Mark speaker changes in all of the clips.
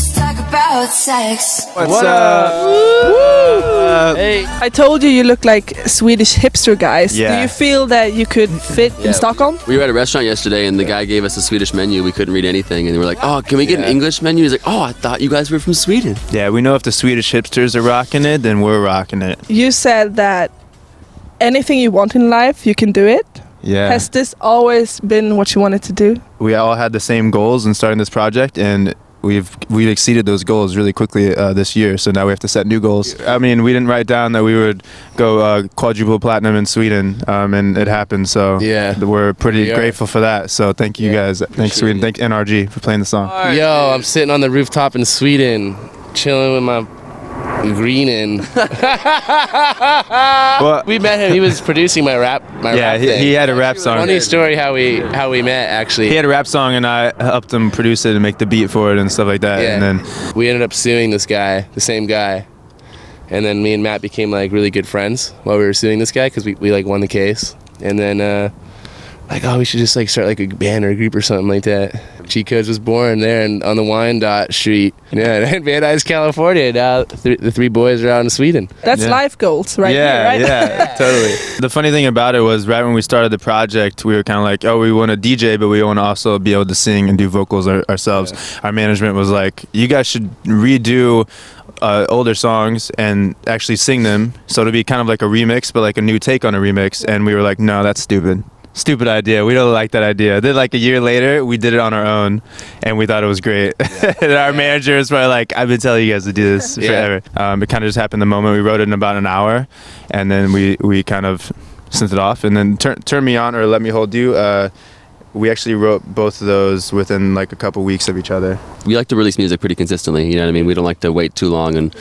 Speaker 1: just talk about sex.
Speaker 2: What's up?
Speaker 3: Hey.
Speaker 4: I told you you look like Swedish hipster guys.
Speaker 2: Yeah.
Speaker 4: Do you feel that you could fit in Stockholm?
Speaker 3: We were at a restaurant yesterday and the guy gave us a Swedish menu. We couldn't read anything and we were like, oh, can we get an English menu? He's like, oh, I thought you guys were from Sweden.
Speaker 2: Yeah, we know if the Swedish hipsters are rocking it, then we're rocking it.
Speaker 4: You said that anything you want in life, you can do it.
Speaker 2: Yeah.
Speaker 4: Has this always been what you wanted to do?
Speaker 2: we all had the same goals in starting this project and we've we've exceeded those goals really quickly uh, this year. So now we have to set new goals. I mean we didn't write down that we would go uh, quadruple platinum in sweden um, and it happened. So
Speaker 5: Yeah.
Speaker 2: we're pretty
Speaker 5: We
Speaker 2: grateful for that. So thank you guys. Thanks sweden.
Speaker 3: it.
Speaker 2: thank NRJ for playing the song.
Speaker 5: Yo, I'm sitting on the rooftop in Sweden, chilling with my greening.
Speaker 2: well,
Speaker 5: We met him. He was producing my rap. My
Speaker 2: yeah
Speaker 5: rap
Speaker 2: he, he had a rap song
Speaker 5: Funny story how we how we met actually.
Speaker 2: he had a rap song and i helped him produce it and make the beat for it and stuff like that
Speaker 5: Yeah.
Speaker 2: and then
Speaker 5: we ended up suing this guy, the same guy, and then me and Matt became like really good friends while we were suing this guy because we, we like won the case, and then uh, like oh we should just like start like a band or a group or something like that. Cheat Codes was born there and on the Wyandotte Street, yeah, in Van Nuys, California. Now th- the three boys are out in Sweden.
Speaker 4: That's
Speaker 2: Yeah.
Speaker 4: life goals right
Speaker 2: yeah,
Speaker 4: here, right?
Speaker 2: Yeah, totally. The funny thing about it was right when we started the project, we were kind of like, oh, we want to DJ, but we want to also be able to sing and do vocals our- ourselves. Our management was like, you guys should redo uh, older songs and actually sing them. So it'll be kind of like a remix, but like a new take on a remix. And we were like, no, that's stupid. Stupid idea. We don't like that idea. Then, like a year later, we did it on our own, and we thought it was great. and our manager was probably like, "I've been telling you guys to do this
Speaker 5: Yeah.
Speaker 2: forever." Um, it kind of just happened the moment we wrote it in about an hour, and then we we kind of sent it off. And then turn turn me on or let me hold you. Uh, we actually wrote both of those within like a couple weeks of each other.
Speaker 3: We like to release music pretty consistently, you know what I mean? We don't like to wait too long and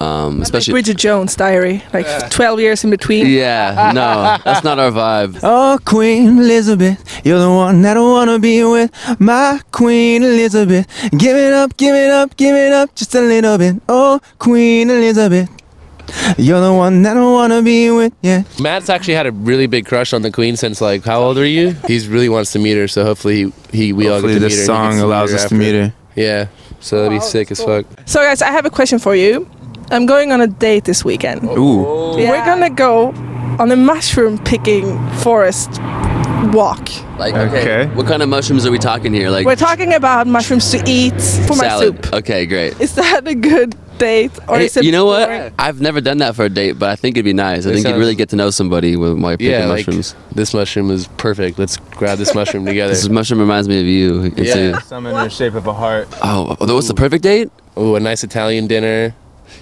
Speaker 3: um,
Speaker 4: Like
Speaker 3: especially.
Speaker 4: Bridget Jones' diary, like 12 years in between.
Speaker 3: Yeah, no, that's not our vibe.
Speaker 2: Oh, Queen Elizabeth, you're the one that I wanna be with. My Queen Elizabeth, give it up, give it up, give it up just a little bit. Oh, Queen Elizabeth, you're the one that I wanna be with. Yeah.
Speaker 5: Matt's actually had a really big crush on the Queen since like how old are you? He really wants to meet her, so hopefully he, he we
Speaker 2: Hopefully
Speaker 5: all get to
Speaker 2: this
Speaker 5: meet her. and he
Speaker 2: song
Speaker 5: gets
Speaker 2: allows us to meet her.
Speaker 5: Yeah, so that'd be sick as fuck.
Speaker 4: So, guys, I have a question for you. I'm going on a date this weekend.
Speaker 2: Ooh. Oh. Yeah.
Speaker 4: We're gonna go on a mushroom picking forest walk.
Speaker 3: Like, okay,
Speaker 2: Okay.
Speaker 3: what kind of mushrooms are we talking here? Like
Speaker 4: We're talking about mushrooms to eat for my soup.
Speaker 3: Okay, great.
Speaker 4: Is that a good date, or
Speaker 3: Hey,
Speaker 4: is it?
Speaker 3: you know what? I've never done that for a date, but I think it'd be nice. I
Speaker 5: It
Speaker 3: think you'd really get to know somebody with my you're picking
Speaker 5: Yeah, like
Speaker 3: mushrooms.
Speaker 5: this mushroom is perfect. Let's grab this mushroom together.
Speaker 3: This mushroom reminds me of you. It's
Speaker 5: Yeah.
Speaker 3: a-
Speaker 2: Some in the shape of a heart.
Speaker 3: oh, what's the perfect date?
Speaker 5: Oh, a nice Italian dinner,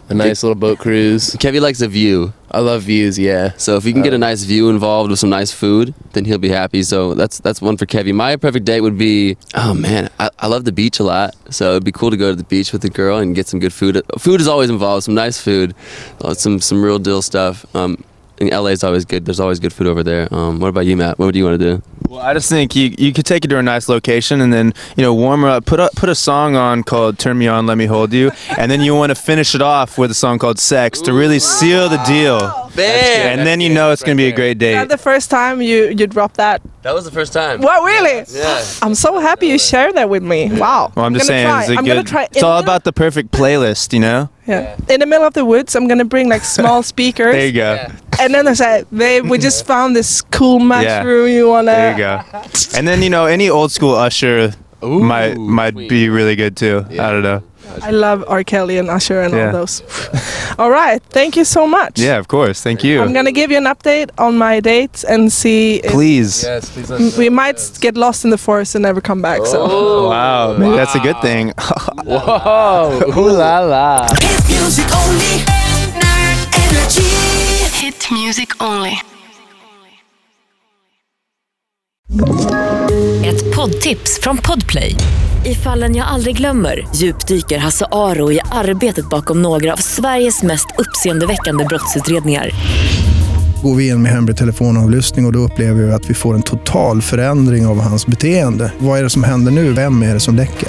Speaker 5: a nice little boat cruise.
Speaker 3: Kevin likes a view.
Speaker 5: I love views. Yeah.
Speaker 3: So if you can get a nice view involved with some nice food, then he'll be happy. So that's that's one for Kevin. My perfect date would be, oh man, I, I love the beach a lot. So it'd be cool to go to the beach with a girl and get some good food. Food is always involved, some nice food, uh, some some real deal stuff. Um, and LA is always good. There's always good food over there. Um, what about you, Matt? What do you want to do?
Speaker 2: Well, I just think you you could take it to a nice location and then you know warm her up. Put a, put a song on called "Turn Me On, Let Me Hold You," and then you want to finish it off with a song called "Sex" to really seal the deal.
Speaker 3: Bam!
Speaker 2: And then you know it's gonna be a great
Speaker 4: Is that
Speaker 2: date.
Speaker 4: the first time you you dropped that?
Speaker 3: That was the first time.
Speaker 4: What really?
Speaker 3: Yeah.
Speaker 4: I'm so happy you shared that with me. Wow.
Speaker 2: Well, I'm just
Speaker 4: gonna
Speaker 2: saying,
Speaker 4: Try.
Speaker 2: it's a
Speaker 4: I'm
Speaker 2: good.
Speaker 4: gonna try.
Speaker 2: It's all about the perfect playlist, you know.
Speaker 4: Yeah. In the middle of the woods, I'm gonna bring like small speakers.
Speaker 2: There you go.
Speaker 4: And then I said, babe, we just found this cool mushroom. You wanna?
Speaker 2: There you go. And then you know any old school Usher might might be really good too. I don't know.
Speaker 4: I love R. Kelly and Usher and
Speaker 2: Yeah.
Speaker 4: all those. all right. Thank you so much.
Speaker 2: Yeah, of course. Thank you.
Speaker 4: I'm gonna give you an update on my dates and see. If
Speaker 2: Please.
Speaker 5: Yes, please.
Speaker 4: we might get lost in the forest and never come back. So. Oh.
Speaker 2: Wow, maybe that's a good thing.
Speaker 5: Whoa, ooh la la.
Speaker 6: Music only.
Speaker 7: Ett poddtips från Podplay. I fallen jag aldrig glömmer djupdyker Hasse Aro i arbetet bakom några av Sveriges mest uppseendeväckande brottsutredningar.
Speaker 8: Går vi in med hemlig telefonavlyssning och, och då upplever vi att vi får en total förändring av hans beteende. Vad är det som händer nu? Vem är det som läcker?